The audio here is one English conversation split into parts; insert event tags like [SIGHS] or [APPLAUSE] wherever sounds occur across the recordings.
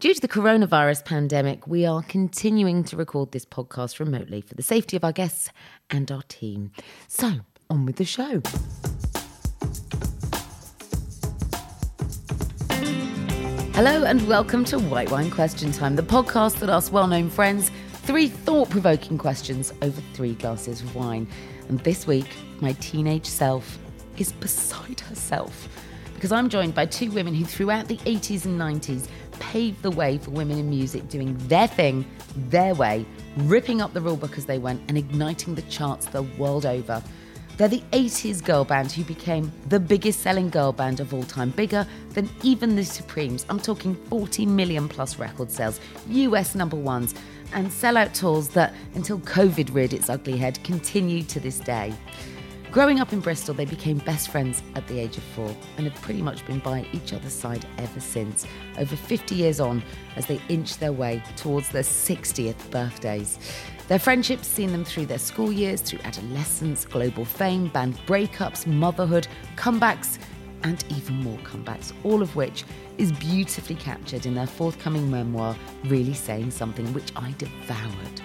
Due to the coronavirus pandemic, we are continuing to record this podcast remotely for the safety of our guests and our team. So, on with the show. Hello, and welcome to White Wine Question Time, the podcast that asks well known friends three thought provoking questions over three glasses of wine. And this week, my teenage self is beside herself because I'm joined by two women who, throughout the 80s and 90s, paved the way for women in music doing their thing, their way, ripping up the rulebook as they went, and igniting the charts the world over. They're the 80s girl band who became the biggest selling girl band of all time, bigger than even the Supremes. I'm talking 40 million plus record sales, US number ones, and sellout tours that, until COVID reared its ugly head, continue to this day. Growing up in Bristol, they became best friends at the age of four and have pretty much been by each other's side ever since, over 50 years on, as they inch their way towards their 60th birthdays. Their friendship's seen them through their school years, through adolescence, global fame, band breakups, motherhood, comebacks, and even more comebacks, all of which is beautifully captured in their forthcoming memoir, Really Saying Something, which I devoured.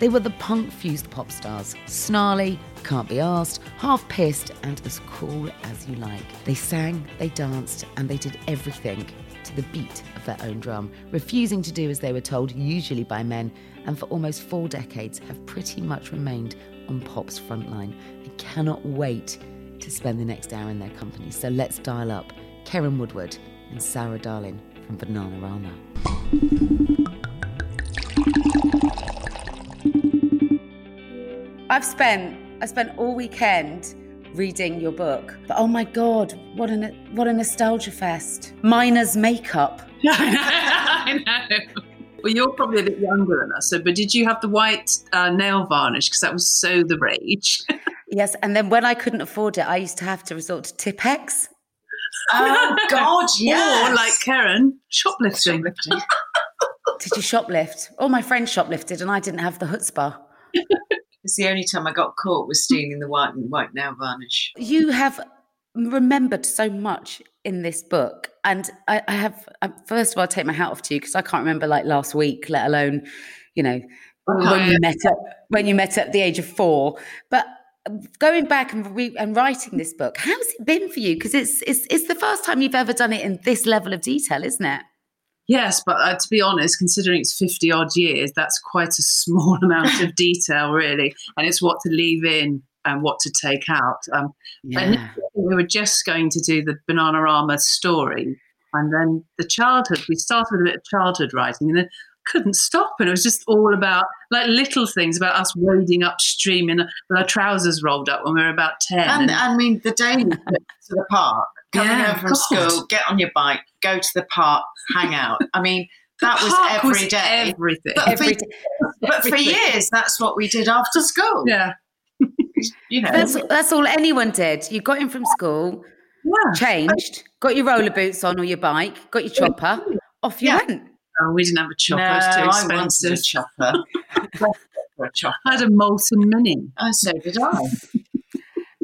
They were the punk fused pop stars, snarly, can't be asked, half pissed, and as cool as you like. They sang, they danced, and they did everything to the beat of their own drum, refusing to do as they were told, usually by men, and for almost four decades have pretty much remained on pop's frontline. I cannot wait to spend the next hour in their company. So let's dial up Keren Woodward and Sara Dallin from Bananarama. I've spent I spent all weekend reading your book. But oh my god, what a what a nostalgia fest! Miner's makeup. [LAUGHS] I know. Well, you're probably a bit younger than us. So, but did you have the white uh, nail varnish? Because that was so the rage. [LAUGHS] yes, and then when I couldn't afford it, I used to have to resort to Tipp-Ex. Oh God, yeah. [LAUGHS] Or like Keren, shoplifting. shoplifting. Did you shoplift? All my friends shoplifted, and I didn't have the chutzpah. It's the only time I got caught was stealing the white white nail varnish. You have remembered so much in this book, and I, I have. Um, first of all, I take my hat off to you because I can't remember like last week, let alone, you know, when you met at when you met at the age of four. But going back and, re- and writing this book, how's it been for you? Because it's it's it's the first time you've ever done it in this level of detail, isn't it? Yes, but uh, to be honest, considering it's 50 odd years, that's quite a [LAUGHS] small amount of detail, really. And it's what to leave in and what to take out. Um, Yeah. and we were just going to do the Bananarama story, and then the childhood. We started with a bit of childhood writing, and then couldn't stop, and it was just all about like little things about us wading upstream in with our trousers rolled up when we were about ten. And and- I mean, the day [LAUGHS] to the park, coming Yeah, home from God. school, get on your bike, go to the park, hang out. I mean, that was every day. Everything. But Every for, but for years, that's what we did after school. yeah. You know, That's that's all anyone did. You got in from school, Yeah. changed, got your roller boots on or your bike, got your chopper, off you Yeah. went. Oh, we didn't have a chopper. no, it was too I wanted expensive. A chopper. [LAUGHS] I had a Moulton mini. Oh, so did I. [LAUGHS]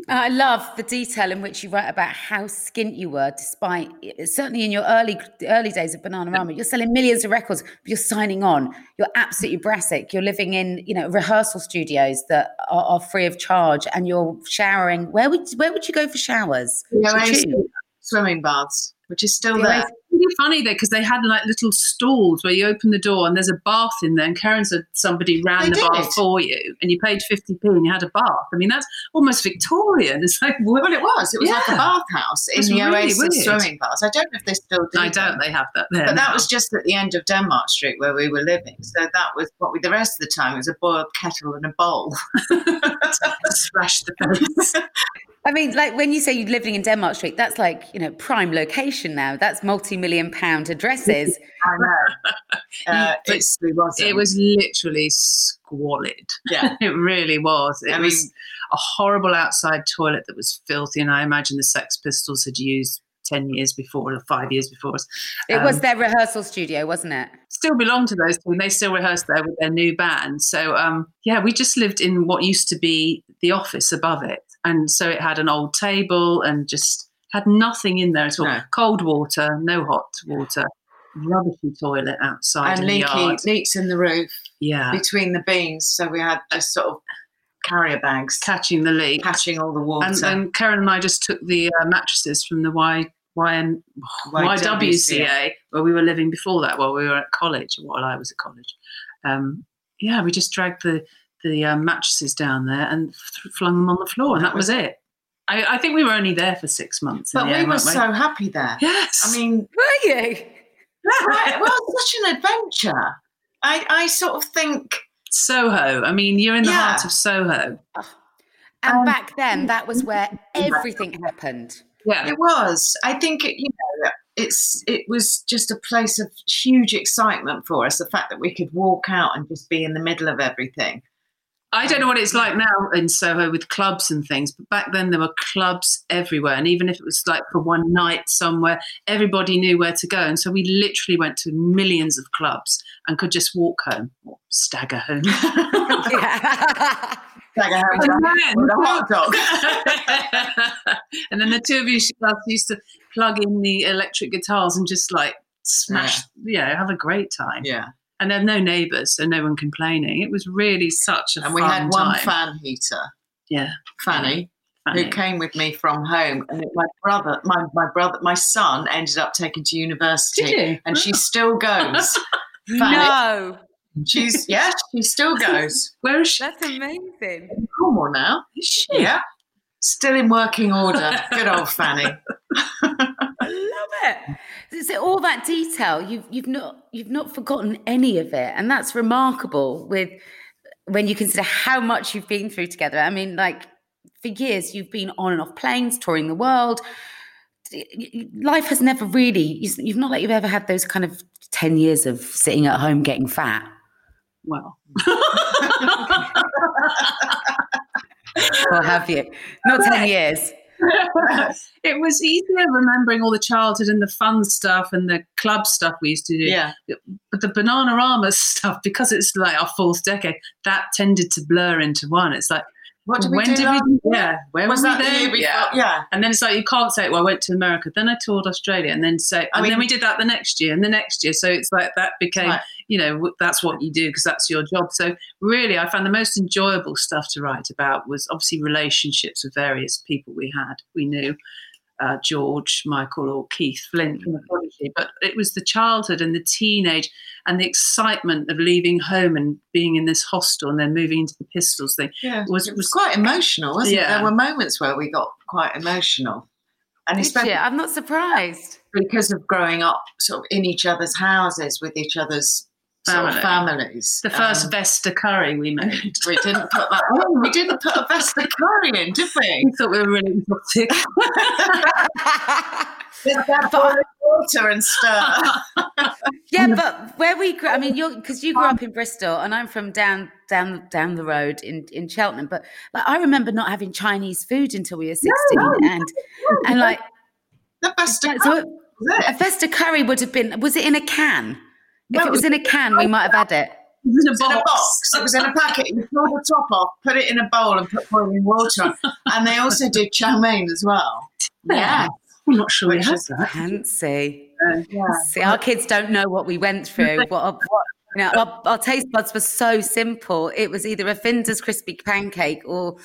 I love the detail in which you write about how skint you were, despite certainly in your early early days of Bananarama. You're selling millions of records, but you're signing on. You're absolutely brassic. You're living in you know rehearsal studios that are, are free of charge, and you're showering. Where would where would you go for showers? Swimming baths, which is still there. Oasis- Really funny there because they had like little stalls where you open the door and there's a bath in there, and Keren said somebody ran They the bath did. for you, and you paid fifty p and you had a bath. I mean, that's almost Victorian. It's like what? Well, it was. It was like a Yeah. bathhouse in It's the really Oasis swimming baths. I don't know if they still do. I doubt they have that there. But that was just at the end of Denmark Street where we were living. So that was what we, the rest of the time was a boiled kettle and a bowl. [LAUGHS] splash the face. [LAUGHS] I mean, like when you say you're living in Denmark Street, that's like you know prime location now. That's multi-million pound addresses. [LAUGHS] I know. [LAUGHS] Uh, it was. it was literally squalid. [LAUGHS] Yeah. It really was. It I was mean- a horrible outside toilet that was filthy, and I imagine the Sex Pistols had used ten years before or five years before us. It was Um, their rehearsal studio, wasn't it? still belonged to those two, and they still rehearsed there with their new band. So um, yeah, we just lived in what used to be the office above it, and so it had an old table and just had nothing in there at all. No. Cold water, no hot water, rubbishy toilet outside and in the leaky leaks in the roof Yeah, between the beams. So we had just sort of carrier bags catching the leak. catching all the water. And, and Keren and I just took the uh, mattresses from the Y, YN, YWCA. YWCA, where we were living before that, while we were at college, while I was at college. Um, yeah, we just dragged the the um, mattresses down there and th- flung them on the floor, and that was it. I, I think we were only there for six months. but we end, were weren't so happy there. Yes. I mean, Were you? [LAUGHS] right, well, such an adventure. I, I sort of think Soho. I mean, you're in the Yeah. heart of Soho. And Um, back then, that was where everything happened. Yeah. It was. I think it, you know, it's it was just a place of huge excitement for us. The fact that we could walk out and just be in the middle of everything. I don't know what it's like now in Soho with clubs and things, but back then there were clubs everywhere. And even if it was like for one night somewhere, everybody knew where to go. And so we literally went to millions of clubs and could just walk home or stagger home. [LAUGHS] [LAUGHS] Yeah. Like a And then- with a hot dog. [LAUGHS] and then the two of you used to plug in the electric guitars and just like smash, yeah, have a great time. Yeah, And there were no neighbours, so no one complaining. It was really such a and we had one time. fan heater, Yeah, Fanny, funny. who came with me from home, and my brother, my my brother, my son ended up taking to university, Did you? and she still goes. [LAUGHS] Fanny, no, she's yeah, she still [LAUGHS] goes. Where is she? that's amazing. Normal now. Is she? Yeah, still in working order. Good old Fanny. [LAUGHS] So all that detail, you've you've not you've not forgotten any of it, and that's remarkable. With when you consider how much you've been through together. I mean, like for years, you've been on and off planes, touring the world. Life has never really. You've not like you've ever had those kind of ten years of sitting at home getting fat. Well, [LAUGHS] Or have you? Not ten years. [LAUGHS] it was easier remembering all the childhood and the fun stuff and the club stuff we used to do. Yeah, But the Bananarama [LAUGHS] stuff, because it's like our fourth decade, that tended to blur into one. It's like, what did we when do? did we? year? Yeah, where Was that we the then? year before? Yeah. Yeah. And then it's like you can't say, "Well, I went to America, then I toured Australia, and then say, I and mean- then we did that the next year, and the next year." So it's like that became, Right. You know, that's what you do because that's your job. So really, I found the most enjoyable stuff to write about was obviously relationships with various people we had, we knew, uh, George Michael or Keith Flint from the Prodigy, but it was the childhood and the teenage and the excitement of leaving home and being in this hostel and then moving into the Pistols thing. Yeah, Was- it was was- quite emotional, wasn't it? Yeah. There were moments where we got quite emotional, and Did especially you? I'm not surprised. because of growing up sort of in each other's houses with each other's sort of Family. families. The first Um, Vesta curry we made. [LAUGHS] we didn't put that. Oh, we didn't put a Vesta curry in, did we? we thought we were really exotic. [LAUGHS] Boiling water and stir. [LAUGHS] Yeah, but where we grew, I mean, you're because you grew up in Bristol, and I'm from down down down the road in in Cheltenham. But like, I remember not having Chinese food until we were 16, and and like the Vesta so a? Vesta curry would have been. Was it in a can? If it was in a can, we might have had it. It was in It was in a box. It was in a packet. You pull the top off, put it in a bowl, and put boiling water on. [LAUGHS] And they also did chow mein as well. Yeah, I'm not sure we Which is- that. Fancy. yeah. See, our kids don't know what we went through. [LAUGHS] What, what you know, our, our taste buds were so simple. It was either a Findus crispy pancake or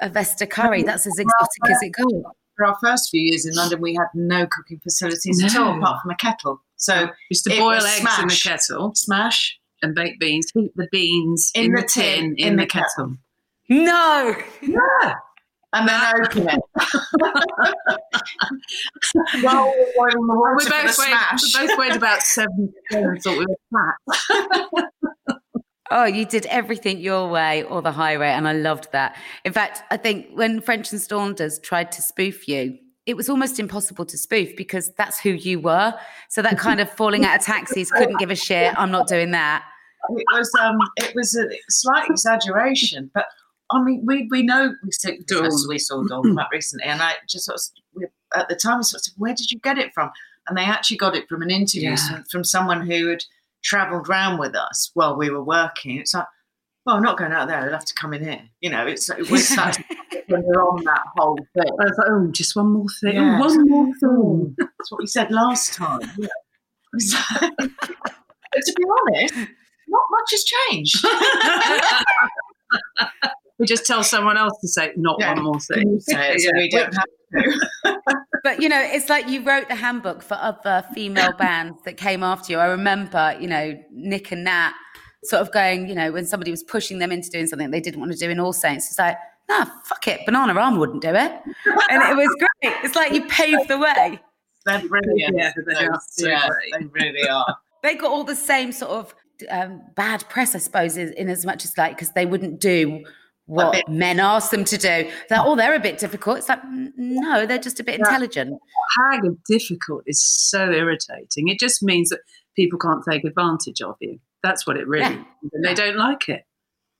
a Vesta curry. That's as exotic as it got. For our first few years in London, we had no cooking facilities at all, apart from a kettle. So Used to boil was eggs in the kettle smash and bake beans, heat the beans in, the, tin, in, the, kettle. No. No. And then ah. open it. [LAUGHS] While we're We water for the both, weighed, smash. we both weighed about seven stone, thought we were fat. Oh, you did everything your way or the highway, and I loved that. In fact, I think when French and Saunders tried to spoof you, it was almost impossible to spoof because that's who you were. So that kind of falling out of taxis, couldn't give a shit. I'm not doing that. it was um it was a slight exaggeration, but I mean we we know we saw Dawn. we saw Dawn quite recently, and I just sort of we, at the time we sort of said, where did you get it from? And they actually got it from an interview Yeah. from, from someone who had travelled round with us while we were working. It's like, well, I'm not going out there. I'll have to come in here. You know, it's like we're that's [LAUGHS] when we're on that whole thing. I was like, oh, just one more thing. Oh, yeah. Oh, one more thing. Oh, that's what we said last time. Yeah. [LAUGHS] So- to be honest, not much has changed. [LAUGHS] we just tell someone else to say, not Yeah. one more thing. you say it so Yeah. we don't have to? [LAUGHS] But you know, it's like you wrote the handbook for other female bands that came after you. I remember, you know, Nick and Nat sort of going, you know, when somebody was pushing them into doing something they didn't want to do in All Saints, it's like, nah, fuck it, Bananarama wouldn't do it. And it was great. It's like you paved the way. They're brilliant. Yeah, they are yeah, they really are. They got all the same sort of um, bad press, I suppose, in, in as much as like, because they wouldn't do what men asked them to do. That, oh, they're a bit difficult. It's like, "Mm, no, they're just a bit intelligent. Hag of difficult is so irritating. It just means that people can't take advantage of you. That's what it really Yeah. means. And they don't like it.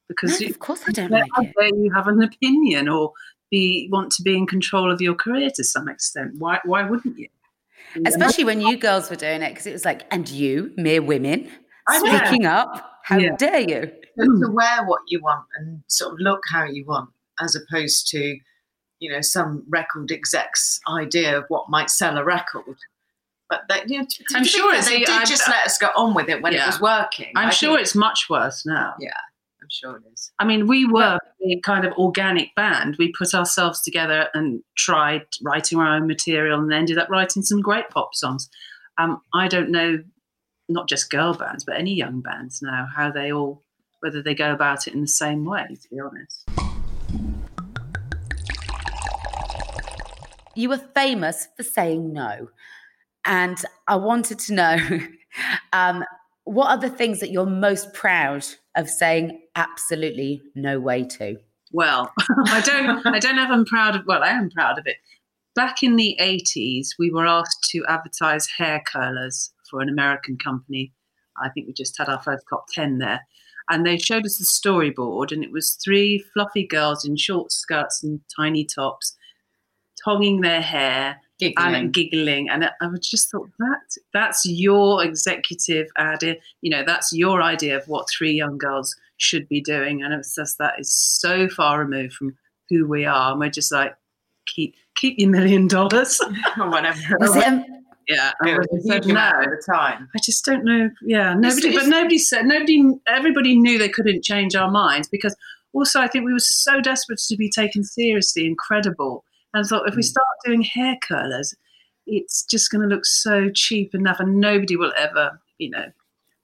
Because No, you, of course they don't how like it. you have an opinion or be want to be in control of your career to some extent. Why why wouldn't you? Especially when you girls were doing it, because it was like, and you, mere women, I know. speaking up, how Yeah. dare you? to, to [CLEARS THROAT] wear what you want and sort of look how you want, as opposed to, you know, some record exec's idea of what might sell a record. But they, you know, to- to I'm sure they did I'm- just let us go on with it when it was working. I'm I sure think- it's much worse now. Yeah, I'm sure it is. I mean, we were a kind of organic band. We put ourselves together and tried writing our own material and ended up writing some great pop songs. Um, I don't know, not just girl bands, but any young bands now, how they all, whether they go about it in the same way, to be honest. You were famous for saying no. And I wanted to know [LAUGHS] um, what are the things that you're most proud of saying absolutely no way to? Well, [LAUGHS] I don't. I don't know if I'm proud of. Well, I am proud of it. Back in the '80s, we were asked to advertise hair curlers for an American company. I think we just had our first top ten there, and they showed us the storyboard, and it was three fluffy girls in short skirts and tiny tops, tonguing their hair Giggling. and giggling, and I I just thought that that's your executive idea. You know, that's your idea of what three young girls should be doing, and it's just that is so far removed from who we are, and we're just like keep keep your million dollars. [LAUGHS] or whatever. [LAUGHS] Was it, um, yeah, It was we a said huge amount at the time. I just don't know. Yeah, nobody, it's- but nobody said nobody. Everybody knew they couldn't change our minds because also I think we were so desperate to be taken seriously and credible, And I thought, if we start doing hair curlers, it's just going to look so cheap enough, and nobody will ever, you know.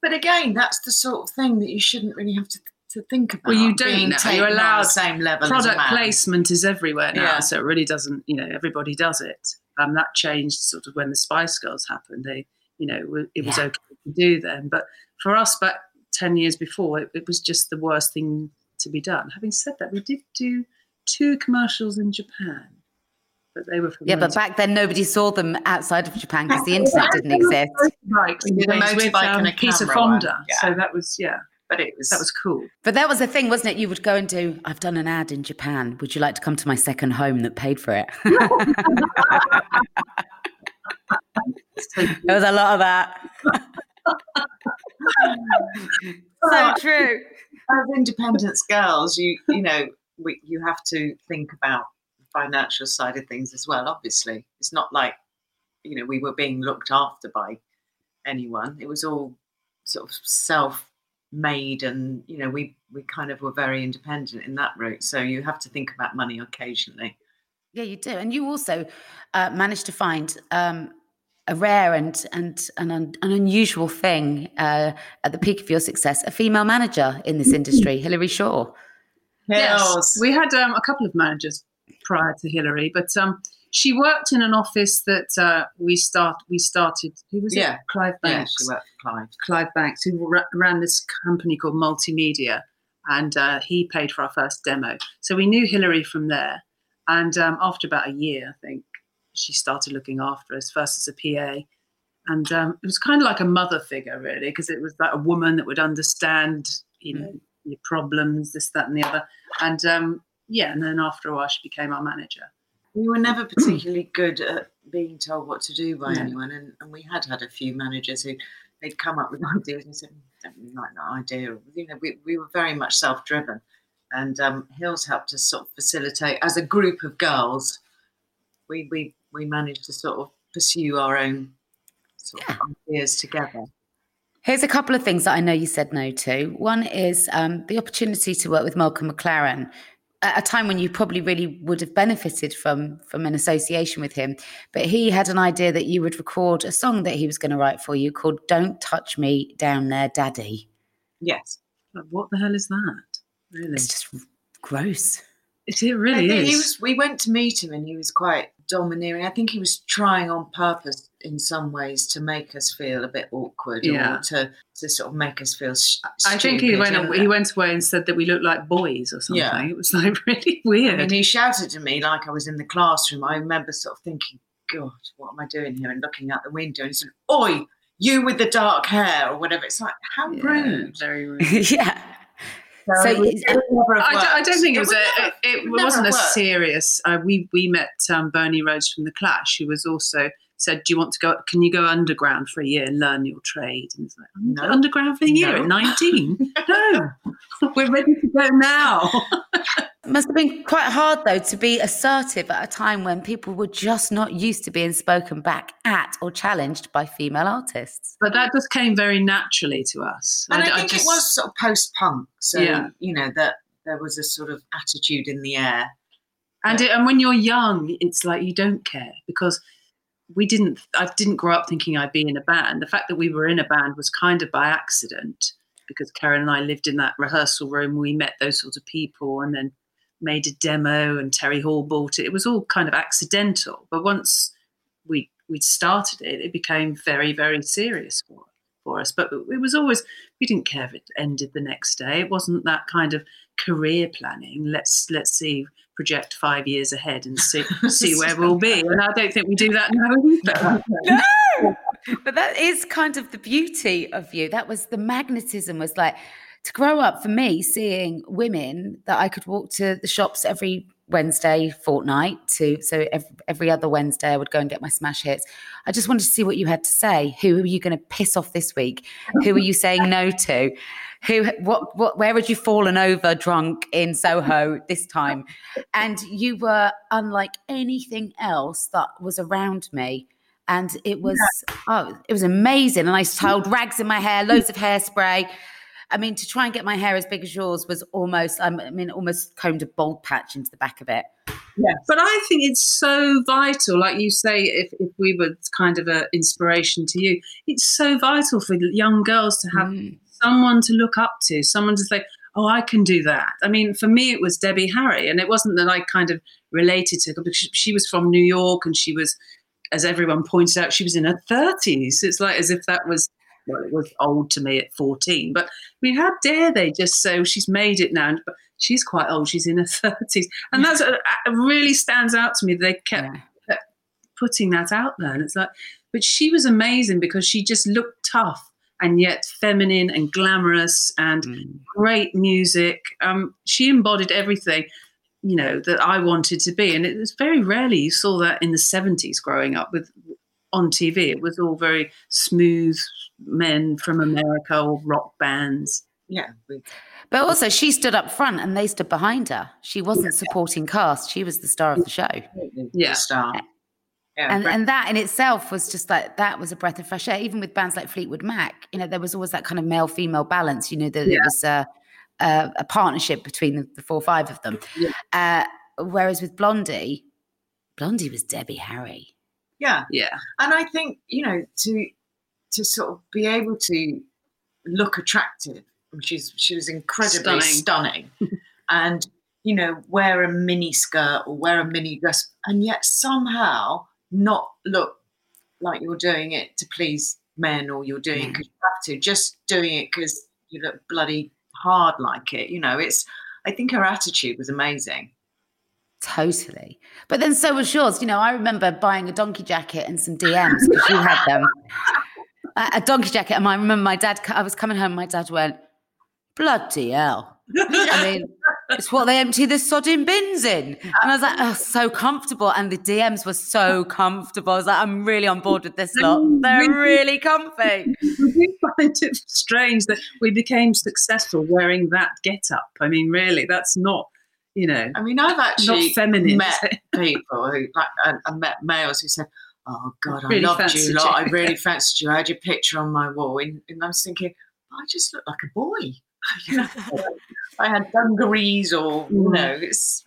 But again, that's the sort of thing that you shouldn't really have to, to think about. Well, you don't know. You're allowed the same level. Product placement is everywhere now, Yeah. so it really doesn't. You know, everybody does it. Um, that changed sort of when the Spice Girls happened. They, you know, it was Yeah. okay to do then, but for us back ten years before, it, it was just the worst thing to be done. Having said that, we did do two commercials in Japan, but they were for Yeah, but motor- back then nobody saw them outside of Japan because the internet didn't exist. motorbikes We did a motorbike um, and a piece of camera Fonda. yeah. So that was yeah, But it was that was cool. But that was the thing, wasn't it? You would go and do, I've done an ad in Japan. Would you like to come to my second home that paid for it? [LAUGHS] there was a lot of that. [LAUGHS] so true. as independence girls, you you know, we, you have to think about the financial side of things as well. Obviously, it's not like you know we were being looked after by anyone. It was all sort of self-made, and you know we we kind of were very independent in that route. So you have to think about money occasionally. Yeah, you do. And you also uh, managed to find um, a rare and and an, un- an unusual thing uh, at the peak of your success a female manager in this [LAUGHS] industry, Hillary Shaw. Hills. we had um, a couple of managers prior to Hillary, but um, she worked in an office that uh, we start we started. Who was Yeah. it? Clive yeah, Banks. she worked for Clive. Clive Banks, who ra- ran this company called Multimedia, and uh, he paid for our first demo. So we knew Hillary from there. And um, after about a year, I think she started looking after us first as a PA. And um, it was kind of like a mother figure, really, because it was like a woman that would understand, you know, your problems, this, that, and the other. And um, yeah, and then after a while, she became our manager. We were never particularly [CLEARS THROAT] good at being told what to do by No. anyone, and, and we had had a few managers who they'd come up with ideas and said, "I "Don't really like that idea." You know, we, we were very much self-driven, and um, Hills helped us sort of facilitate as a group of girls. We we we managed to sort of pursue our own sort of ideas together. Here's a couple of things that I know you said no to. One is um, the opportunity to work with Malcolm McLaren at a time when you probably really would have benefited from from an association with him. But he had an idea that you would record a song that he was going to write for you called "Don't Touch Me Down There, Daddy." Yes, what the hell is that? Really? It's just gross. It, it really is. He was. We went to meet him, and he was quite domineering. I think he was trying on purpose in some ways to make us feel a bit awkward, Yeah. or to to sort of make us feel. Sh- I think he went and- he went away and said that we looked like boys or something. Yeah. It was like [LAUGHS] really I weird. mean, he shouted to me like I was in the classroom. I remember sort of thinking, "God, what am I doing here?" and looking out the window. And he said, "Oi, you with the dark hair or whatever." It's like how Yeah, rude. very [LAUGHS] rude. yeah. So it would- is- it would never have I don't, I don't think it was a. never- it, it wasn't a serious. Uh, we we met um, Bernie Rhodes from the Clash, who was also said, "Do you want to go? Can you go underground for a year and learn your trade?" And it's like, No. underground for a year No. at [LAUGHS] 19? no, [LAUGHS] we're ready to go now. [LAUGHS] Must have been quite hard though to be assertive at a time when people were just not used to being spoken back at or challenged by female artists. but that just came very naturally to us. And I, d- think just- it was sort of post-punk, so Yeah. you know that there was a sort of attitude in the air. And it, and when you're young, it's like you don't care because we didn't. I didn't grow up thinking I'd be in a band. The fact that we were in a band was kind of by accident because Keren and I lived in that rehearsal room. We met those sorts of people and then made a demo, and Terry Hall bought it. It was all kind of accidental. But once we we started it, it became very very serious for for us. But it was always we didn't care if it ended the next day. It wasn't that kind of career planning. Let's let's see project five years ahead and see [LAUGHS] see where we'll be. And I don't think we do that now either. [LAUGHS] No, but that is kind of the beauty of you. That was the magnetism was like to grow up for me seeing women that I could walk to the shops every Wednesday fortnight to so every, every other Wednesday I would go and get my smash hits. I just wanted to see what you had to say. Who are you going to piss off this week? Who are you saying no to? Who what what where had you fallen over drunk in Soho this time? And you were unlike anything else that was around me and it was oh it was amazing and i styled rags in my hair loads of hairspray i mean to try and get my hair as big as yours was almost um, i mean almost combed a bald patch into the back of it Yes. But I think it's so vital, like you say, if, if we were kind of an inspiration to you, it's so vital for young girls to have Mm. someone to look up to, someone to say, oh, I can do that. I mean, for me, it was Debbie Harry, and it wasn't that I kind of related to her, because she, she was from New York and she was, as everyone pointed out, she was in her 30s. It's like as if that was, well, it was old to me at 14. But I mean, how dare they just say, oh, she's made it now? But she's quite old, she's in her 30s. And that's it really stands out to me. They kept Yeah. putting that out there. And it's like, but she was amazing because she just looked tough and yet feminine and glamorous and Mm. great music. Um, she embodied everything, you know, that I wanted to be. And it was very rarely you saw that in the 70s growing up with on TV. It was all very smooth men from America or rock bands. Yeah. But also, she stood up front and they stood behind her. She wasn't supporting cast; she was the star of the show. Yeah. The star. Yeah. and Brett- and that in itself was just like that was a breath of fresh air. Even with bands like Fleetwood Mac, you know, there was always that kind of male female balance. You know, that it was a, a, a partnership between the, the four or five of them. Yeah. Uh, whereas with Blondie, Blondie was Debbie Harry. yeah. Yeah. and I think you know to to sort of be able to look attractive. She's she was incredibly stunning, [LAUGHS] and you know wear a mini skirt or wear a mini dress, and yet somehow not look like you're doing it to please men or you're doing it mm. because you have to, just doing it because you look bloody hard like it. You know, it's. I think her attitude was amazing. Totally. But then so was yours. You know, I remember buying a donkey jacket and some DMs because you had them. [LAUGHS] A, a donkey jacket. And I remember my dad, I was coming home, my dad went, bloody hell. I mean, [LAUGHS] it's what they empty the sodding bins in. And I was like, oh, so comfortable. And the DMs were so [LAUGHS] comfortable. I was like, I'm really on board with this lot. They're really comfy. [LAUGHS] we do find it strange that we became successful wearing that get up. I mean, really, that's not, you know, I mean, I've actually feminine, met people who, like, I, I met males who said, "Oh God, I Really loved you, lot. I really [LAUGHS] fancied you. I had your picture on my wall," and, and I was thinking, I just look like a boy. [LAUGHS] You know, [LAUGHS] I had dungarees, or you Mm. know, it's.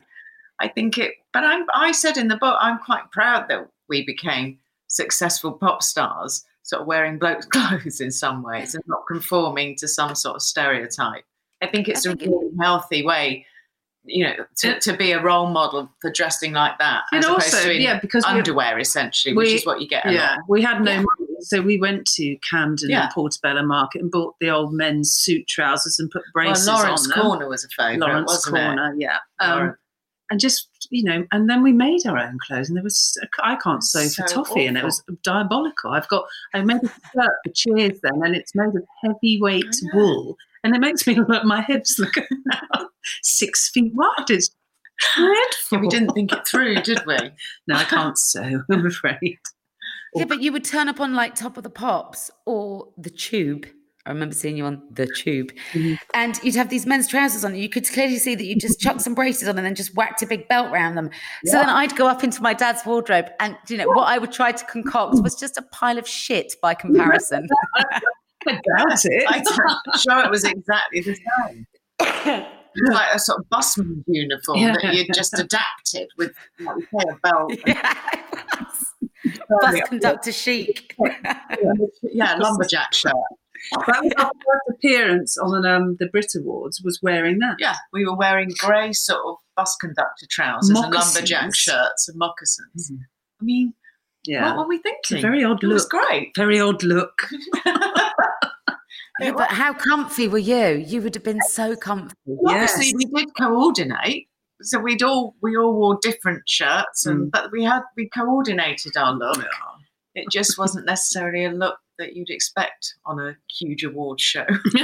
I think it, but I'm. I said in the book, I'm quite proud that we became successful pop stars, sort of wearing blokes' clothes in some ways and not conforming to some sort of stereotype. I think it's I a think it- really healthy way you know, to, to be a role model for dressing like that, And also, yeah, because we- underwear essentially, which we- is what you get. Yeah, we had no Yeah. money, so we went to Camden Yeah. and Portobello Market and bought the old men's suit trousers and put Well, braces Laurence on them. Corner was a favourite, Laurence Corner, yeah. Um, and just you know, and then we made our own clothes, and there was I can't sew for So toffee, and it was diabolical. I've got I made a shirt for Cheers then, and it's made of heavyweight wool, and it makes me look my hips look now six feet wide. It's dreadful. We didn't think it through, did we? [LAUGHS] No, I can't sew. [LAUGHS] I'm afraid. Yeah, but you would turn up on like Top of the Pops or The Tube. I remember seeing you on The Tube. Mhm. And you'd have these men's trousers on. You could clearly see that you just chucked some braces on and then just whacked a big belt round them. So then I'd go up into my dad's wardrobe and, you know, what I would try to concoct was just a pile of shit by comparison. [LAUGHS] I doubt it. I'm not sure it was exactly the same. [LAUGHS] Like a sort of busman uniform Yeah. that you'd just adapted with, like say, a belt. [LAUGHS] yeah, Bus conductor chic. yeah, lumberjack shirt. that was our first appearance on um, the Brit Awards. Was wearing that. Yeah, we were wearing grey sort of bus conductor trousers and lumberjack shirts and moccasins. I mean, Yeah, what were we it's a thinking? very odd look. it was great. Very odd look. [LAUGHS] [LAUGHS] Yeah, but how comfy were you? You would have been so comfy. Obviously, we did coordinate. So we'd all we all wore different shirts, and mm. but we had we coordinated our look. It just wasn't necessarily a look that you'd expect on a huge award show. [LAUGHS]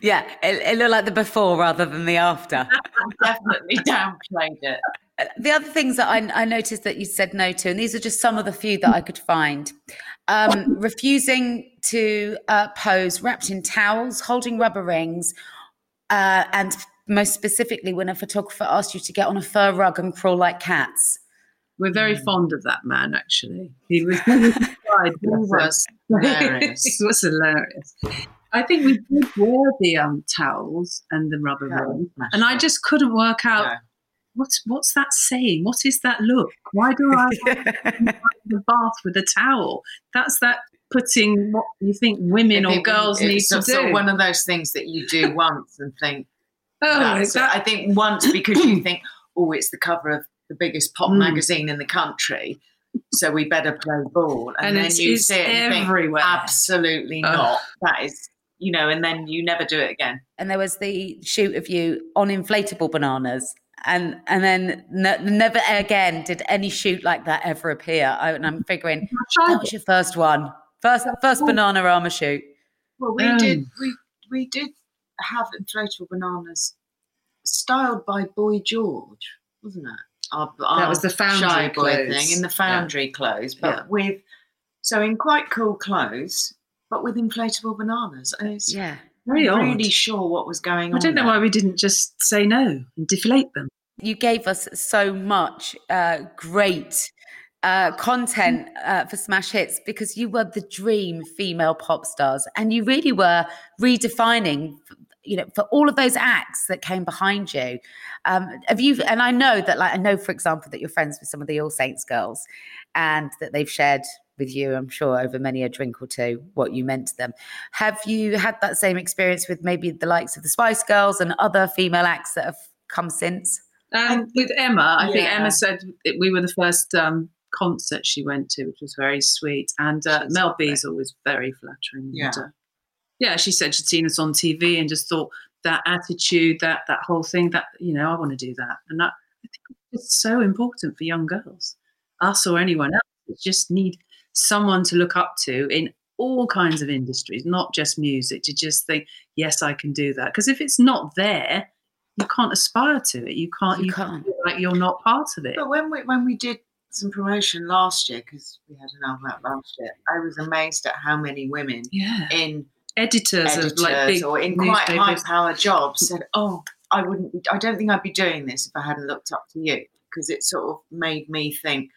Yeah, it, it looked like the before rather than the after. Definitely [LAUGHS] downplayed it. the other things that I, I noticed that you said no to, and these are just some of the few that I could find um, refusing to uh, pose wrapped in towels, holding rubber rings, uh, and most specifically when a photographer asked you to get on a fur rug and crawl like cats. We're very fond of that man, actually. He was. [LAUGHS] [LAUGHS] He was hilarious. he was hilarious. I think we did wear the um, towels and the rubber Yeah, mashed and I just couldn't work out No. what's what's that saying. What is that look? Why do I [LAUGHS] the bath with a towel? That's that putting what you think women or girls need to do. one of those things that you do once and think. [LAUGHS] oh, is that I think once because you [CLEARS THROAT] think, oh, it's the cover of the biggest pop Mm. magazine in the country, so we better play ball. And, and then you see it and think, absolutely Ugh. not. That is, you know, and then you never do it again. and there was the shoot of you on inflatable bananas and and then ne- never again did any shoot like that ever appear I, and i'm figuring that was your first one first first Bananarama shoot Well, we Um. did. We we did have inflatable bananas styled by Boy George, wasn't it? Our, our was the foundry shy boy clothes. thing in the foundry clothes, but Yeah. with so in quite cool clothes, but with inflatable bananas. And it's yeah Very not odd. really sure what was going on. I don't know there. why we didn't just say no and deflate them. you gave us so much uh, great uh, content uh, for Smash Hits because you were the dream female pop stars, and you really were redefining, you know, for all of those acts that came behind you. Um, have you? And I know that, like, I know, for example, that you're friends with some of the All Saints girls, and that they've shared with you, I'm sure, over many a drink or two, what you meant to them. Have you had that same experience with maybe the likes of the Spice Girls and other female acts that have come since? Um, with Emma, I think Emma said it, we were the first um, concert she went to, which was very sweet. And uh, Mel lovely. B is always very flattering. Yeah. And, uh, yeah, she said she'd seen us on TV and just thought that attitude, that that whole thing, that you know, I want to do that, and that I think it's so important for young girls, us or anyone else. Just need someone to look up to in all kinds of industries, not just music. To just think, yes, I can do that. Because if it's not there, you can't aspire to it. You can't. You You, can't. feel like you're not part of it. But when we when we did some promotion last year, because we had an album out last year, I was amazed at how many women Yeah, in editors, editors of like big or in quite high power jobs said, [LAUGHS] "Oh, I wouldn't. I don't think I'd be doing this if I hadn't looked up to you." Because it sort of made me think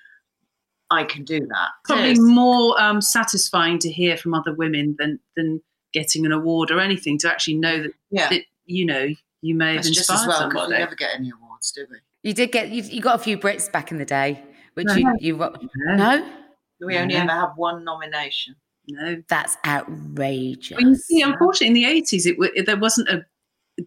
I can do that. probably Yes. more um, satisfying to hear from other women than than getting an award or anything to actually know that, yeah. that you know you may have That's just as well because we never get any awards, do we? You did get you, you got a few Brits back in the day, which No. you you No. no. We only Yeah. ever have one nomination. No, That's outrageous. Well, you see, unfortunately, in the eighties, it, wa- there wasn't a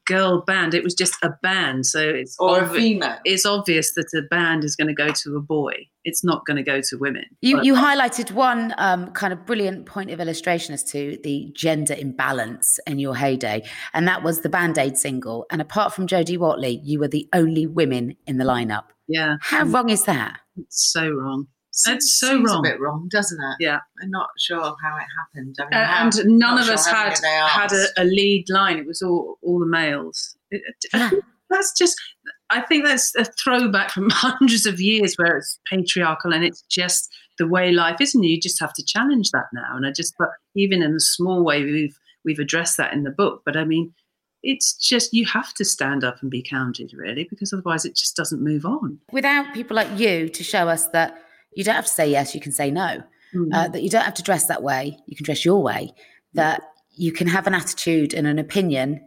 girl band; it was just a band. So it's Or a female. it's obvious that a band is going to go to a boy. It's not going to go to women. You you highlighted one um, kind of brilliant point of illustration as to the gender imbalance in your heyday, and that was the Band Aid single. And apart from Jody Watley, you were the only women in the lineup. yeah, How wrong is that? it's so wrong. Seems- That's so seems wrong. a bit wrong, doesn't it? Yeah. I'm not sure how it happened. I mean, Uh, how- and none of sure us had had a, a lead line. It was all all the males. It- it- Yeah. that's just. I think that's a throwback from [LAUGHS] hundreds of years where it's patriarchal and it's just the way life is, and you just have to challenge that now. And I just, but even in a small way, we've we've addressed that in the book. But I mean, it's just you have to stand up and be counted, really, because otherwise it just doesn't move on. Without people like you to show us that you don't have to say yes, you can say no. uh, that you don't have to dress that way. You can dress your way. That you can have an attitude and an opinion,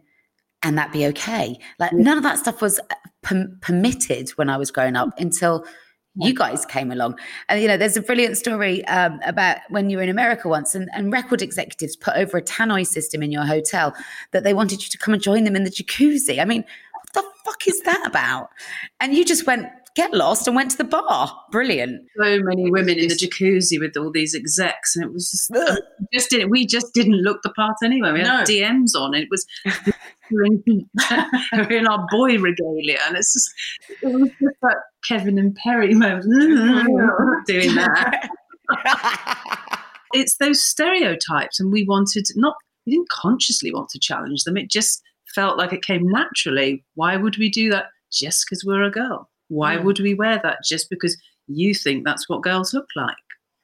and that be okay. Like none of that stuff was uh, perm- permitted when I was growing up until you guys came along. And you know, there's a brilliant story um, about when you were in America once, and, and record executives put over a tannoy system in your hotel that they wanted you to come and join them in the jacuzzi. I mean, what the fuck is that about? And you just went get lost and went to the bar. Brilliant. so many women in the jacuzzi with all these execs, and it was just, we just didn't. We just didn't look the part anyway. We had No. DMs on. It was we're [LAUGHS] in, our boy regalia, and it's just it was just that Kevin and Perry moment. [LAUGHS] doing that. [LAUGHS] It's those stereotypes, and we wanted not. We didn't consciously want to challenge them. It just felt like it came naturally. Why would we do that just because we're a girl? Why would we wear that just because you think that's what girls look like?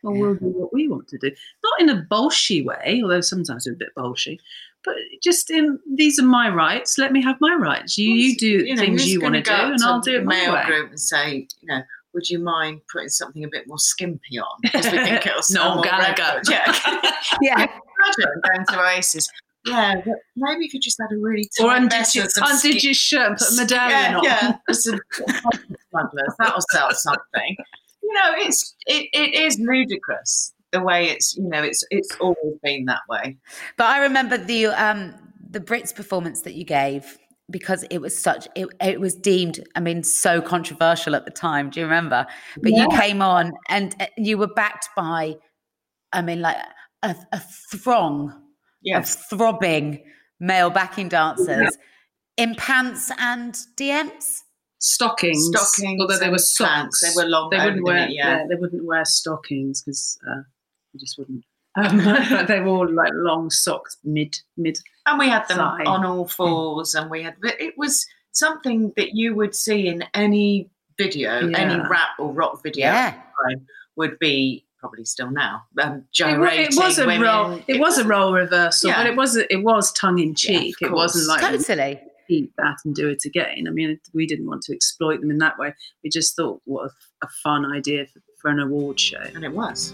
Well, we'll do what we want to do. Not in a bolshy way, although sometimes we're a bit bolshy, but just in these are my rights. Let me have my rights. You, you do You know, things you want to do, and I'll do it my mail way. group and say, you know, would you mind putting something a bit more skimpy on because we think [LAUGHS] it'll sell Noel more Gallagher. Yeah, [LAUGHS] yeah. [LAUGHS] imagine going to Oasis. Yeah, but maybe if you just had a really Or tight undid your, undid your shirt and put a medallion yeah, on. Yeah. [LAUGHS] That'll sell something. You know, it's it, it is ludicrous the way it's you know it's it's always been that way. But I remember the um the Brits performance that you gave because it was such it, it was deemed I mean so controversial at the time. Do you remember? But you came on and uh, you were backed by I mean like a, a throng Yes. of throbbing male backing dancers in pants and DMs. Stockings, Stockings although they and were pants. They were long They wouldn't wear. it, yeah. they wouldn't wear stockings because uh, they just wouldn't. [LAUGHS] [LAUGHS] Um, they were all like long socks, mid mid. and we had them Side. on all fours, and we had. But it was something that you would see in any video, any rap or rock video. Yeah. at the time Would be probably still now. Um, It, gyrating it was a women. role. It was a role reversal, Yeah. but it was it was tongue in cheek. of it wasn't like Totally. repeat that and do it again. I mean, we didn't want to exploit them in that way. We just thought, what a, a fun idea for, for an award show. and it was.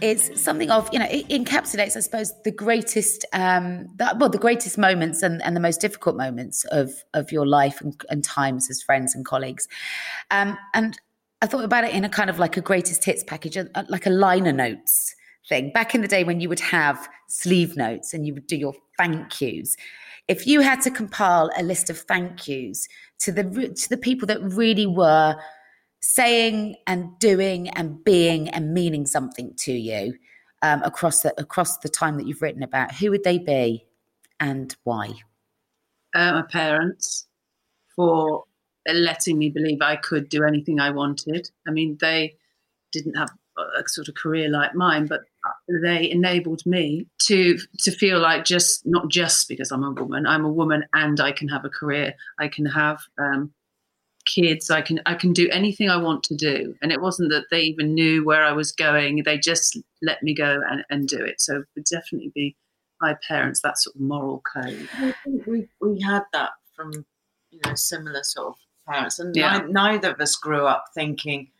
is something of you know it encapsulates i suppose the greatest um the, well the greatest moments and, and the most difficult moments of of your life and, and times as friends and colleagues. Um and i thought about it in a kind of like a greatest hits package uh, uh, like a liner notes thing. Back in the day when you would have sleeve notes and you would do your thank yous if you had to compile a list of thank yous to the to the people that really were saying and doing and being and meaning something to you um, across the across the time that you've written about, who would they be and why? uh, my parents for letting me believe I could do anything I wanted. I mean, they didn't have a sort of career like mine, but they enabled me to to feel like just not just because I'm a woman, I'm a woman and I can have a career. I can have um, kids. I can I can do anything I want to do. And it wasn't that they even knew where I was going. They just let me go and, and do it. So it would definitely be my parents, that sort of moral code. We we had that from you know similar sort of parents, and Yeah. neither of us grew up thinking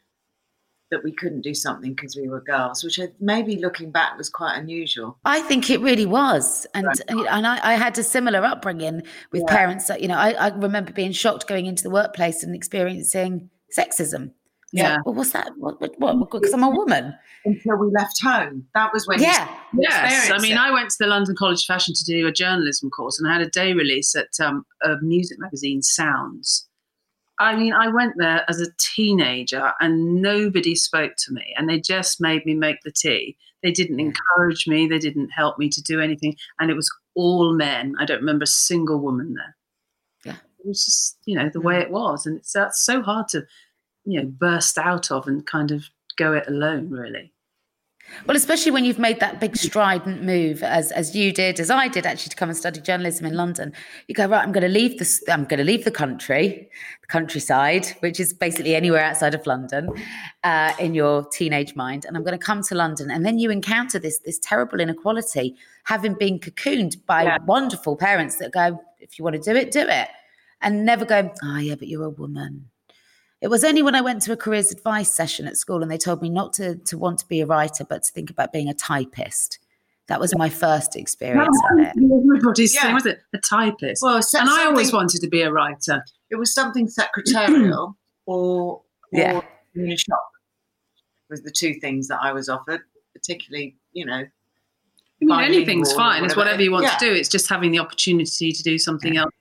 that we couldn't do something because we were girls, which maybe looking back was quite unusual. I think it really was, and and I, I had a similar upbringing with Yeah. parents that you know I, I remember being shocked going into the workplace and experiencing sexism Yeah. Well, what's that? What? What? Because I'm a woman. Until we left home. That was when Yeah. Yes, I mean, it. I went to the London College of Fashion to do a journalism course, and I had a day release at um, a music magazine, Sounds. I mean, I went there as a teenager, and nobody spoke to me, and they just made me make the tea. They didn't encourage me, they didn't help me to do anything, and it was all men. I don't remember a single woman there. Yeah. it was just you know the way it was, and it's that's so hard to you know burst out of and kind of go it alone, really. Well, especially when you've made that big strident move, as as you did, as I did, actually, to come and study journalism in London. You go right. I'm going to leave this. I'm going to leave the country, the countryside, which is basically anywhere outside of London, uh, in your teenage mind, and I'm going to come to London. And then you encounter this this terrible inequality, having been cocooned by Yeah. wonderful parents that go, if you want to do it, do it, and never go, oh yeah, but you're a woman. It was only when I went to a careers advice session at school and they told me not to, to want to be a writer, but to think about being a typist. That was my first experience of it. Everybody's Yeah. thing, was it? A typist. Well, so- and I always wanted to be a writer. it was something secretarial [CLEARS THROAT] or, or Yeah. in a shop was the two things that I was offered, particularly, you know, I mean, anything's or fine. It's whatever. whatever you want Yeah. to do. It's just having the opportunity to do something else.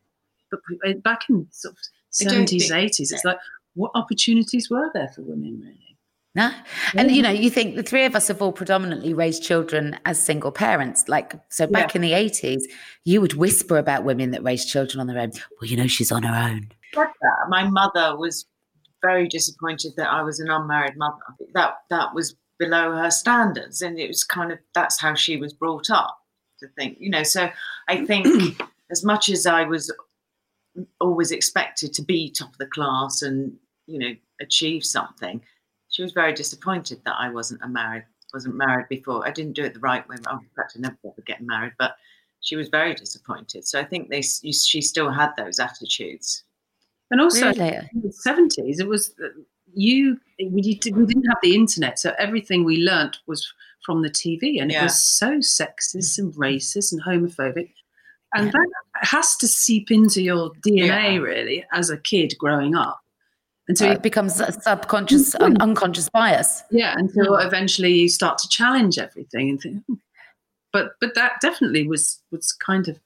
But uh, back in sort of seventies, think- eighties, it's like what opportunities were there for women really? No? And you know, you think the three of us have all predominantly raised children as single parents. Like, so back in the 80s, you would whisper about women that raised children on their own. Well, you know, she's on her own. My mother was very disappointed that I was an unmarried mother. That that was below her standards, and it was kind of that's how she was brought up to think, you know. So I [CLEARS THROAT] think as much as I was always expected to be top of the class and you know achieve something, she was very disappointed that I wasn't a married wasn't married before. I didn't do it the right way. Oh, in fact, I never ever getting married, but she was very disappointed. So I think they s- she still had those attitudes. And also Really? in the seventies, it was uh, you. We, did, we didn't have the internet, so everything we learnt was from the TV, and it was so sexist and racist and homophobic. And that has to seep into your DNA Yeah. really as a kid growing up. And So so it becomes a subconscious, un- unconscious bias. yeah, until eventually you start to challenge everything and think. "Hmm." But but that definitely was was kind of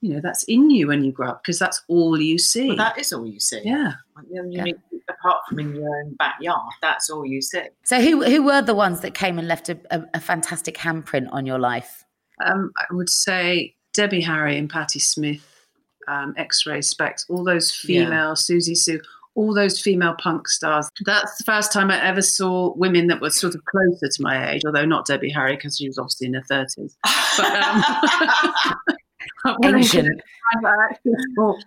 you know that's in you when you grow up because that's all you see. Well, that is all you see. yeah. You know, you Yeah. need- apart from in your own backyard, that's all you see. So who who were the ones that came and left a, a, a fantastic handprint on your life? Um, I would say Debbie Harry and Patti Smith, um, X-Ray Spex, all those Yeah. female, Siouxsie Sioux, all those female punk stars. That's the first time I ever saw women that were sort of closer to my age, although not Debbie Harry because she was obviously in her thirties. But, um, [LAUGHS] but Ancient. Thought,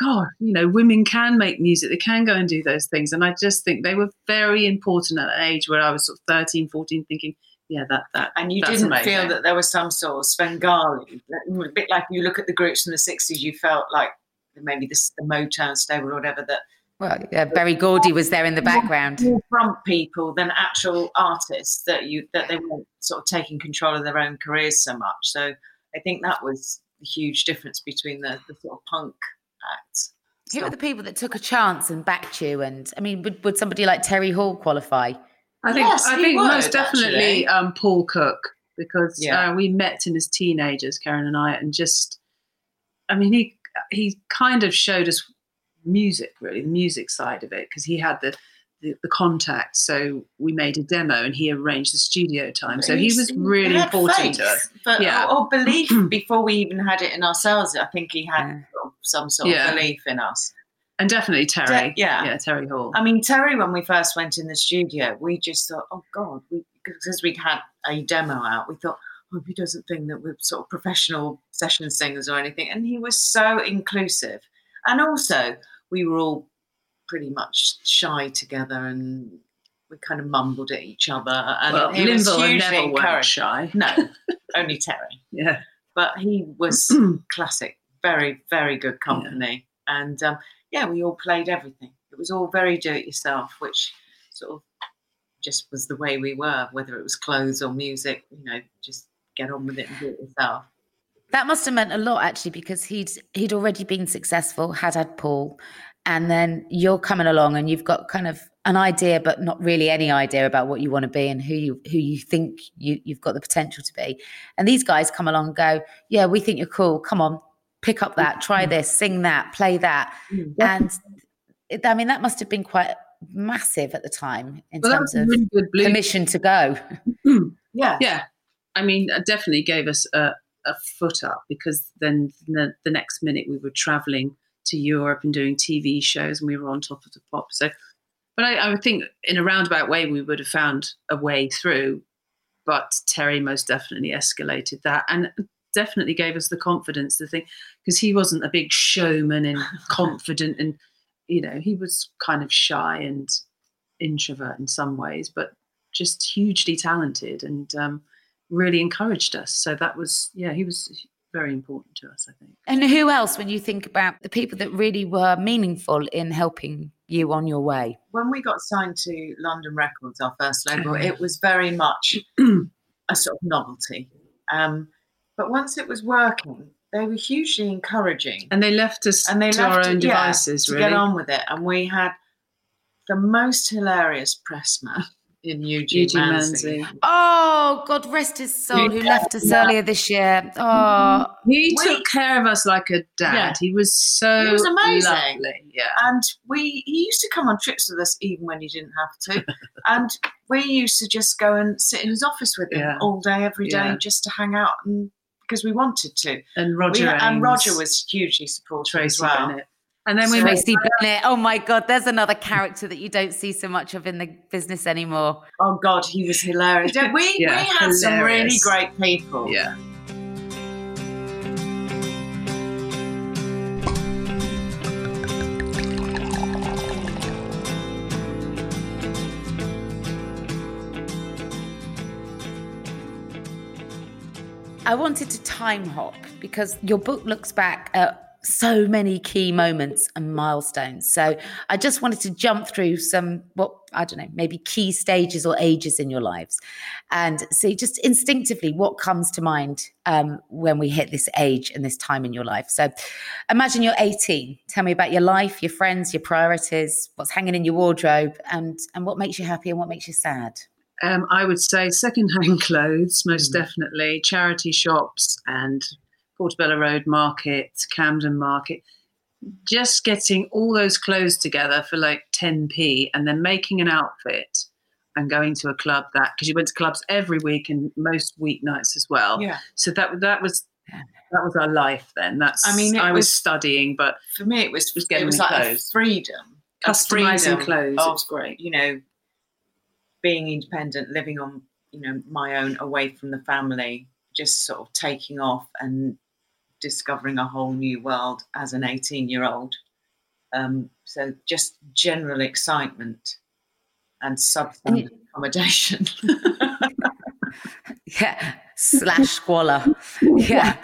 God, you know, women can make music, they can go and do those things. And I just think they were very important at an age where I was sort of 13, 14, thinking, yeah, that, that. and you didn't amazing. feel that there was some sort of Svengali, a bit like you look at the groups from the 60s, you felt like maybe this, the Motown stable or whatever, that Well, yeah, Berry Gordy was there in the background. more front people than actual artists that you that they weren't sort of taking control of their own careers so much. So I think that was the huge difference between the, the sort of punk acts. Who were the people that took a chance and backed you? And I mean, would, would somebody like Terry Hall qualify? I think Yes, I he think most definitely um, Paul Cook because Yeah. uh, we met him as teenagers, Keren and I, and just I mean he he kind of showed us music really the music side of it because he had the, the the contact so we made a demo and he arranged the studio time so he was really important to us But, Yeah. or, or belief [CLEARS THROAT] before we even had it in ourselves. I think he had Yeah. some sort Yeah. of belief in us. and definitely Terry yeah. yeah Terry Hall I mean, Terry, when we first went in the studio, we just thought, oh God, because we'd had a demo out, we thought, oh, hope he doesn't think that we're sort of professional session singers or anything. And he was so inclusive. And also, we were all pretty much shy together and we kind of mumbled at each other. And well he was Lynval and hugely Neville weren't shy No, [LAUGHS] only Terry. yeah But he was [CLEARS THROAT] classic, very, very good company. And um, yeah, we all played everything. It was all very do it yourself, which sort of just was the way we were, whether it was clothes or music, you know, just get on with it and do it yourself. That must have meant a lot actually, because he'd he'd already been successful, had had Paul, and then you're coming along and you've got kind of an idea but not really any idea about what you want to be and who you who you think you, you've got the potential to be. And these guys come along and go yeah we think you're cool. Come on pick up that try Mm. this sing that play that. And it, i mean that must have been quite massive at the time in Well, terms of really permission to go. [CLEARS THROAT] Yeah. Yeah, I mean, it definitely gave us a, a foot up because then the, the next minute we were traveling to Europe and doing TV shows, and we were on top of the pop. So, but I, I would think in a roundabout way we would have found a way through. But Terry most definitely escalated that, and definitely gave us the confidence to think because he wasn't a big showman and [LAUGHS] confident, and you know he was kind of shy and introvert in some ways, but just hugely talented and um, really encouraged us. So that was, yeah, he was very important to us, I think. and who else when you think about the people that really were meaningful in helping you on your way When we got signed to London Records, our first label, it was very much [CLEARS THROAT] a sort of novelty. Um, but once it was working, they were hugely encouraging. And they left us and they to left our own it, yeah, devices, to really. get on with it. And we had the most hilarious pressman in Eugene, Eugene Manzi. Manzi. Oh, God rest his soul, who left us earlier this year. Oh, He We- took care of us like a dad. Yeah. He was so He was amazing. lovely. Yeah. And we he used to come on trips with us even when he didn't have to. [LAUGHS] and we used to just go and sit in his office with him Yeah. all day, every day, Yeah. just to hang out and because we wanted to. And We- Roger and Roger was hugely supportive Tracy as well. Bennett. And then we went Tracy Bennett. Oh my God, there's another character that you don't see so much of in the business anymore. Oh God, he was hilarious. We we Yeah, had some really great people. Yeah. I wanted to time hop because your book looks back at so many key moments and milestones. So I just wanted to jump through some, what I don't know, maybe key stages or ages in your lives, and see just instinctively what comes to mind um, when we hit this age and this time in your life. So imagine you're 18. Tell me about your life, your friends, your priorities, what's hanging in your wardrobe, and and what makes you happy and what makes you sad. Um, I would say second-hand [LAUGHS] clothes, most definitely. Charity shops and Portobello Road Market, Camden Market. Just getting all those clothes together for like 10p and then making an outfit and going to a club that because you went to clubs every week and most weeknights as well. Yeah. So that that was that was our life then. That's I mean, I was, was- studying, but For me, it was Was it getting was the like a clothes. freedom, a Customising freedom clothes, it of, was great. You know, being independent, living on you know my own, away from the family, just sort of taking off and discovering a whole new world as an eighteen-year-old. Um, so just general excitement and substandard accommodation. [LAUGHS] Yeah, slash squalor. Yeah.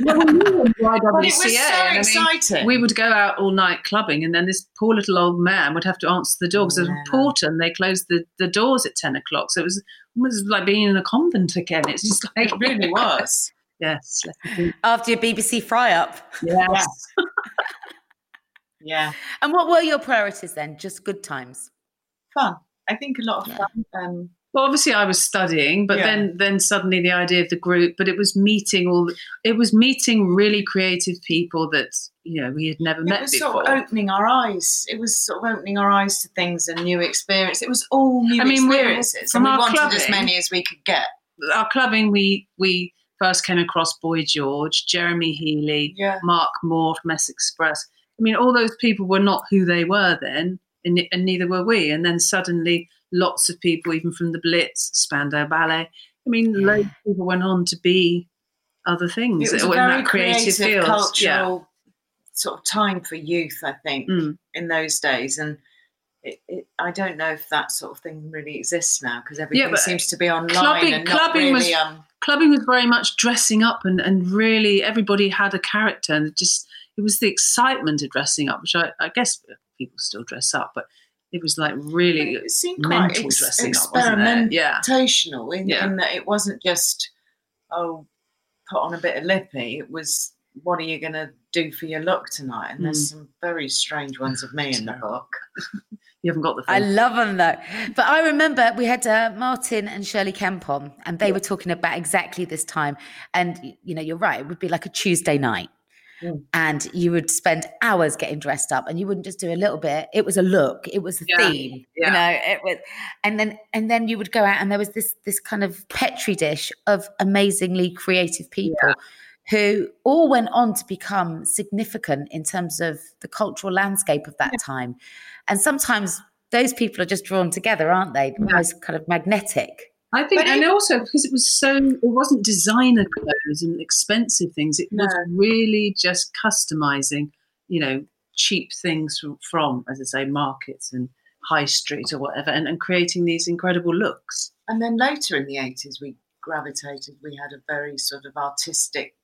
But it was so and I mean, exciting. we would go out all night clubbing, and then this poor little old man would have to answer the door because it was Yeah. a porter, and they closed the, the doors at ten o'clock. So it was almost like being in a convent again. It's just like it really was. Yes, After your BBC fry up. yes. [LAUGHS] Yeah, And what were your priorities then? Just good times. fun. I think a lot of fun. Um, Well, obviously, I was studying, but Yeah. then then suddenly the idea of the group. But it was meeting all. It was meeting really creative people that you know we had never it met was before. sort of opening our eyes. It was sort of opening our eyes to things and new experience. It was all new I mean, we- experiences, and we wanted as many as we could get. our clubbing, we we first came across Boy George, Jeremy Healy, Yeah. Mark Moore from S'Express. I mean, all those people were not who they were then, and, and neither were we. And then suddenly, lots of people, even from the Blitz, Spandau Ballet. I mean, loads of people went on to be other things It was a in very that creative creative, cultural sort of time for youth. I think Mm. in those days, and it, it, I don't know if that sort of thing really exists now because everything but seems to be online clubbing- clubbing was- um, Clubbing was very much dressing up, and, and really everybody had a character, and it just it was the excitement of dressing up, which I, I guess people still dress up, but it was like really it seemed quite mental ex- dressing up, wasn't it? Yeah. experimentational in, Yeah. in that it wasn't just oh put on a bit of lippy. It was what are you going to do for your look tonight. And there's Mm. some very strange ones of me in the [LAUGHS] book. [LAUGHS] You haven't got the I love them though. But I remember we had uh, Martin and Shirley Kemp on, and they were talking about exactly this time. And you know, you're right. It would be like a Tuesday night, Mm. and you would spend hours getting dressed up, and you wouldn't just do a little bit. It was a look. It was a Yeah, theme. yeah. You know, it was, and then and then you would go out, and there was this this kind of petri dish of amazingly creative people. Who all went on to become significant in terms of the cultural landscape of that time. And sometimes those people are just drawn together, aren't they? Almost kind of magnetic. I think, But and it- also because it was so, it wasn't designer clothes and expensive things. It was really just customizing, you know, cheap things from, from, as I say, markets and high street or whatever, and, and creating these incredible looks. And then later in the 80s, we gravitated, we had a very sort of artistic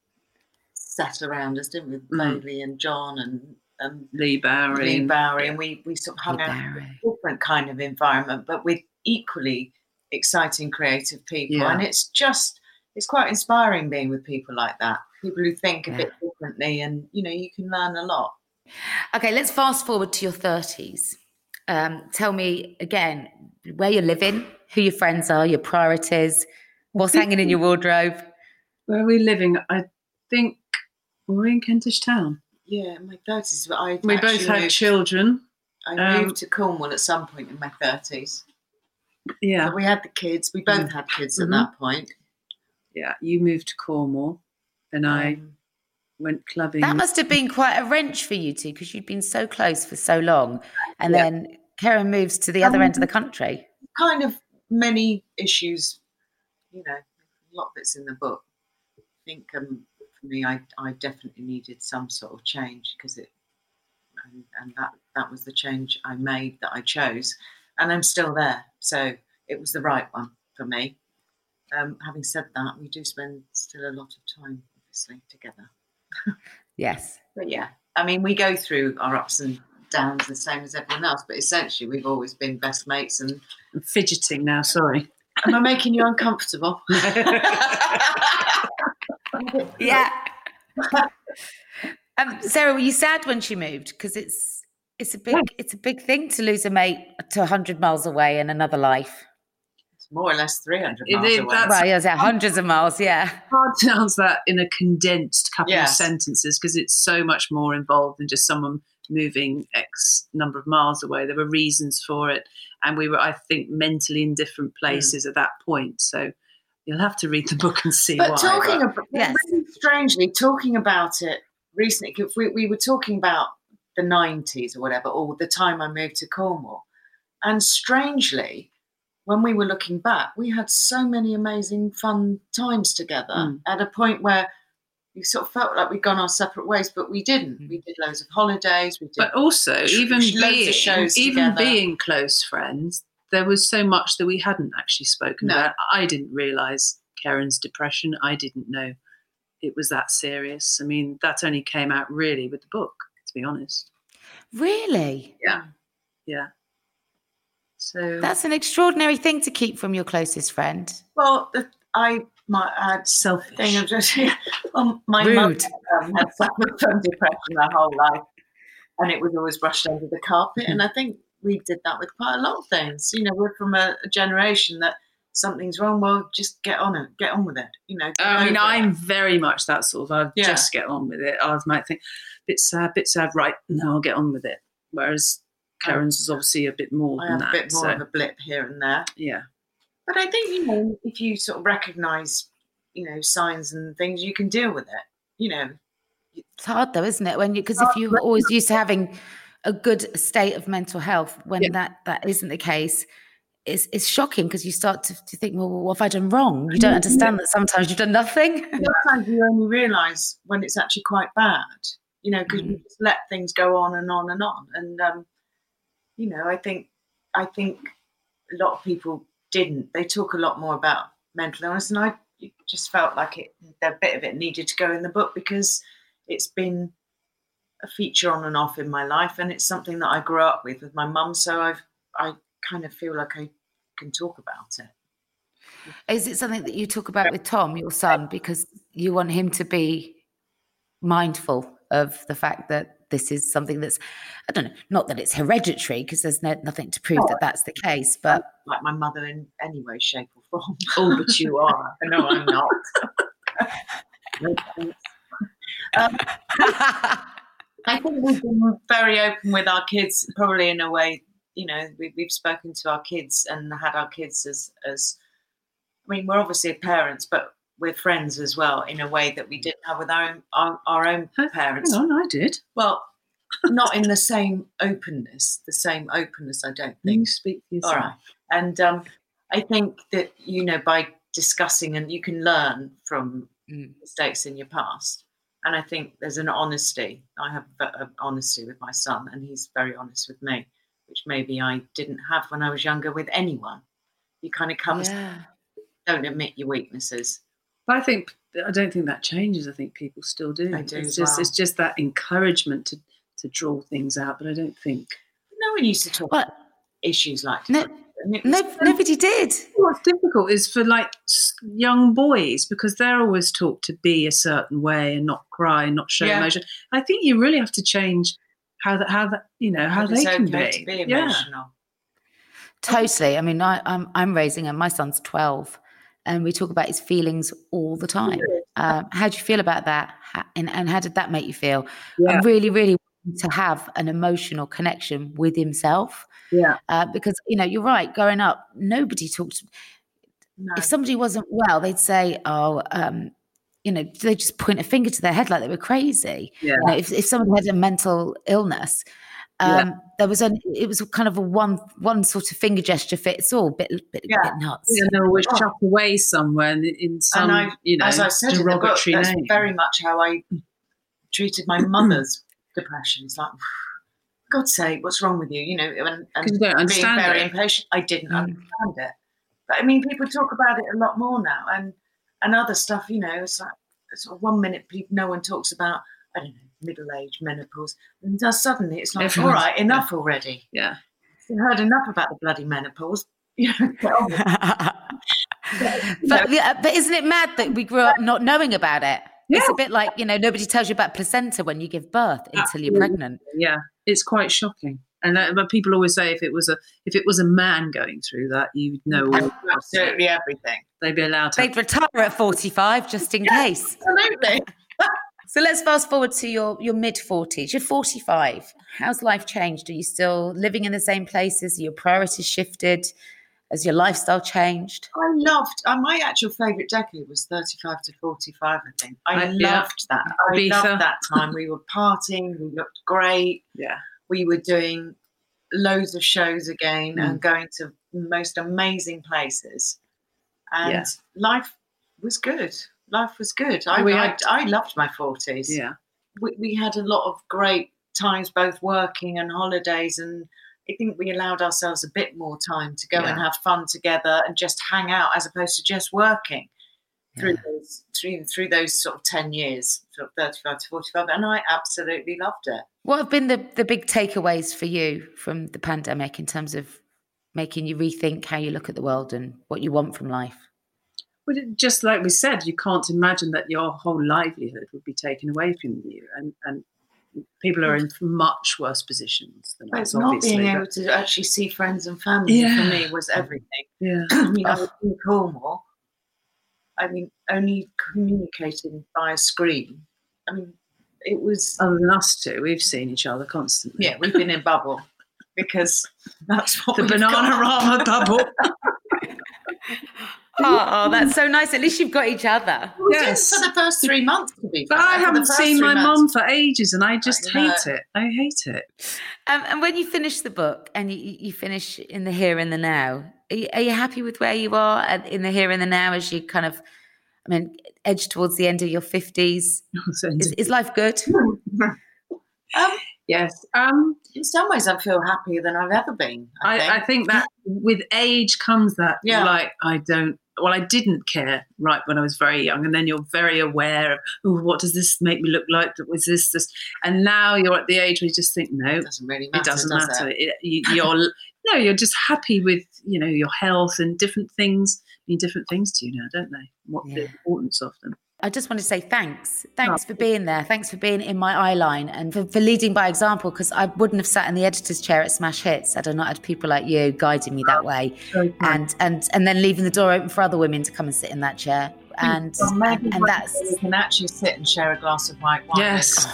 set around us, didn't we? With Mm. Bailey and John and, and Leigh Bowery. Leigh and- Bowery. And we, we sort of hung Lee out in a different kind of environment, but with equally exciting creative people. Yeah. And it's just, it's quite inspiring being with people like that. People who think a Yeah. bit differently, and you know, you can learn a lot. Okay, let's fast forward to your 30s. Um, tell me again where you're living, who your friends are, your priorities, what's hanging in your wardrobe. [LAUGHS] Where are we living? I think we're in Kentish Town. Yeah, in my thirties, but I We both had moved, children. I um, moved to Cornwall at some point in my thirties. Yeah. We had the kids. We both had kids at Mhm. that point. Yeah. You moved to Cornwall and I Um, went clubbing. That must have been quite a wrench for you two because you'd been so close for so long. And Yeah. then Keren moves to the other end of the country. kind of many issues, you know, a lot that's in the book. I think um, for me, I, I definitely needed some sort of change because it, and, and that that was the change I made that I chose, and I'm still there. So it was the right one for me. Um, having said that, we do spend still a lot of time, obviously, together. [LAUGHS] Yes. But yeah, I mean, we go through our ups and downs the same as everyone else, but essentially, we've always been best mates. And I'm fidgeting now, sorry. am I making you uncomfortable? [LAUGHS] [LAUGHS] Yeah. [LAUGHS] um, Sara, were you sad when she moved? Because it's it's a big it's a big thing to lose a mate to hundred miles away in another life. It's more or less 300 It- miles it- away. Well, yeah, yeah, hundreds of miles. Yeah. hard to answer that in a condensed couple Yes. of sentences because it's so much more involved than just someone moving X number of miles away. There were reasons for it, and we were, I think, mentally in different Hmm. places at that point. So you'll have to read the book and see But why. talking but- about, Yes. really strangely, talking about it recently, 'cause we, we were talking about the 90s or whatever, or the time I moved to Cornwall. And strangely, when we were looking back, we had so many amazing, fun times together Mm. at a point where we sort of felt like we'd gone our separate ways, but we didn't. We did loads of holidays. We did but also, even loads of being, shows even together. being close friends, there was so much that we hadn't actually spoken No. about. I didn't realise Keren's depression. I didn't know it was that serious. I mean, that only came out really with the book, to be honest. Really? Yeah. Yeah. So That's an extraordinary thing to keep from your closest friend. Well, the, I my I had selfish. thing of just well, my mum Rude. um, had suffered from depression her whole life, and it was always brushed under the carpet. And I think we did that with quite a lot of things. You know, we're from a, a generation that something's wrong. Well, just get on it, get on with it. You know. I mean, over it. I'm very much that sort of. I Yeah. just get on with it. I might think, bit sad, bit sad. Right, no, I'll get on with it. Whereas Keren's is obviously a bit more I than have that. a bit more so, of a blip here and there. yeah, But I think you know, if you sort of recognise, you know, signs and things, you can deal with it. You know, It's hard though, isn't it? When you because if you're always used to having a good state of mental health, when Yeah. that that isn't the case, it's it's shocking because you start to, to think, well, what have I done wrong? You don't understand that sometimes you've done nothing. sometimes you only realise when it's actually quite bad, you know, because we just let things go on and on and on. And um, you know, I think I think a lot of people didn't. They talk a lot more about mental illness, and I just felt like it. A bit of it needed to go in the book because it's been a feature on and off in my life, and it's something that I grew up with with my mum. So I've I kind of feel like I can talk about it. Is it something that you talk about with Tom, your son, because you want him to be mindful of the fact that this is something that's I don't know, not that it's hereditary because there's no, nothing to prove that that's the case, but like my mother in any way, shape, or form. [LAUGHS] Oh, but you are. [LAUGHS] no, I'm not. [LAUGHS] um, I think we've been very open with our kids, probably in a way. You know, we, we've spoken to our kids and had our kids as as. I mean, we're obviously parents, but we're friends as well in a way that we didn't have with our own our, our own parents. Hang on, I did. Well, not in the same openness, the same openness. I don't think. You speak for yourself. All right, and um, I think that you know by discussing and you can learn from mistakes in your past. And I think there's an honesty. I have a, an uh, honesty with my son, and he's very honest with me, which maybe I didn't have when I was younger with anyone. You kind of come, yeah. don't admit your weaknesses. But I think I don't think that changes. I think people still do. They do It's as just well. it's just that encouragement to to draw things out. But I don't think No one used to talk about issues like no, that. And no, so- nobody did. what's difficult is for like young boys because they're always taught to be a certain way and not cry and not show Yeah. emotion. I think you really have to change how that how that you know how that they it's can okay be. to be yeah. Totally. I mean, I, I'm I'm raising him. My son's twelve, and we talk about his feelings all the time. Um, how do you feel about that? How, and, and how did that make you feel? Yeah. I'm really, really wanting to have an emotional connection with himself Yeah. uh, because you know you're right. Growing up, nobody talked. No. If somebody wasn't well, they'd say, "Oh." Um, you know, they just point a finger to their head like they were crazy. Yeah. You know, if, if someone had a mental illness, Yeah. um, there was a it was kind of a one one sort of finger gesture fits all, bit bit, Yeah. bit nuts. And they're always Oh. chucked away somewhere in, in some, and I, you know, as I said in the book, derogatory that's name. very much how I treated my mother's depression. It's like, [SIGHS] God's sake, what's wrong with you? You know, and, 'Cause you and don't being very it. impatient. I didn't Mm. understand it, but I mean, people talk about it a lot more now, and and other stuff. You know, it's like sort of one minute people, no one talks about I don't know middle age, menopause, and suddenly it's like, Everyone's- all right, enough already. yeah. You've heard enough about the bloody menopause. [LAUGHS] You know, get on with it. [LAUGHS] but [LAUGHS] yeah, but isn't it mad that we grew up not knowing about it? It's a bit like you know nobody tells you about placenta when you give birth until you're pregnant. yeah it's quite shocking and that, but people always say if it was a if it was a man going through that you'd know all absolutely everything. they'd be allowed to They'd retire at 45 just in case. Absolutely. [LAUGHS] So let's fast forward to your your mid 40s. You're 45. How's life changed? Are you still living in the same places? Are your priorities shifted? Has your lifestyle changed? I loved. Uh, my actual favourite decade was thirty-five to forty-five. I think I I- yeah. loved that. I Ibiza. loved that time. We were partying. We looked great. yeah We were doing loads of shows again Mm. and going to most amazing places. And Yeah. life was good. Life was good. I, We I, I loved my forties. yeah we, we had a lot of great times both working and holidays and i think we allowed ourselves a bit more time to go and have fun together and just hang out as opposed to just working through Yeah. those through, through those sort of 10 years sort of 35 to 45 and i absolutely loved it What have been the, the big takeaways for you from the pandemic in terms of making you rethink how you look at the world and what you want from life? Well, just like we said, you can't imagine that your whole livelihood would be taken away from you, and and people are in much worse positions than but us. not being able to actually see friends and family Yeah. for me was everything yeah, I mean, I was in Cornwall. I mean, only communicating via screen. I mean, it was other than us two, we've seen each other constantly. yeah. We've been in bubble because that's what the Bananarama bubble. [LAUGHS] Oh, that's so nice. At least you've got each other. We did Yes. for the first three months. To be But fair. I haven't seen my months. mum for ages, and I just I hate it. I hate it. Um, and when you finish the book and you, you finish in the here and the now, are you, are you happy with where you are at, in the here and the now as you kind of, I mean, edge towards the end of your 50s? [LAUGHS] Is, is life good? [LAUGHS] Um, yes. Um, in some ways, I feel happier than I've ever been. I, think. I, I think that with age comes that Yeah. like I don't well I didn't care right when I was very young. And then you're very aware of oh what does this make me look like? Was this this? And now you're at the age where you just think no it doesn't really matter. it doesn't does matter. It? It- you, you're [LAUGHS] no you're just happy with you know your health and different things mean different things to you now don't they? What the importance of them I just want to say thanks. Thanks for being there. Thanks for being in my eye line and for, for leading by example because I wouldn't have sat in the editor's chair at Smash Hits had I not had people like you guiding me that way. And and and then leaving the door open for other women to come and sit in that chair. And Well, maybe and, and that's day we can actually sit and share a glass of white wine. Yes.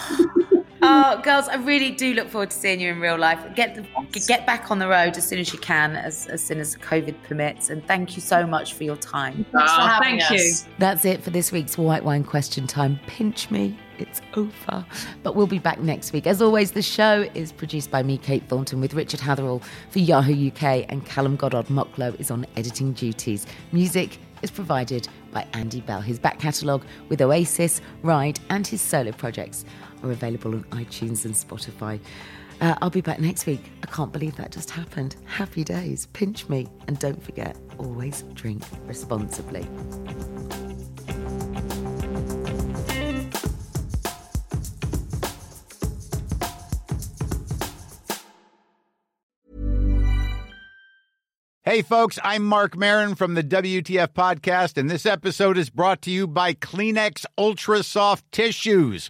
Oh, girls, I really do look forward to seeing you in real life. Get the, get back on the road as soon as you can, as, as soon as COVID permits. And thank you so much for your time. Thanks for Oh, having thank you. That's it for this week's White Wine Question Time. Pinch me, it's over. But we'll be back next week. As always, the show is produced by me, Kate Thornton, with Richard Hatherall for Yahoo UK, and Callum Goddard Mocklow is on editing duties. Music is provided by Andy Bell. His back catalogue with Oasis, Ride, and his solo projects are available on iTunes and Spotify. Uh, I'll be back next week. I can't believe that just happened. Happy days. Pinch me. And don't forget, always drink responsibly. Hey, folks, I'm Marc Maron from the WTF Podcast, and this episode is brought to you by Kleenex Ultra Soft Tissues,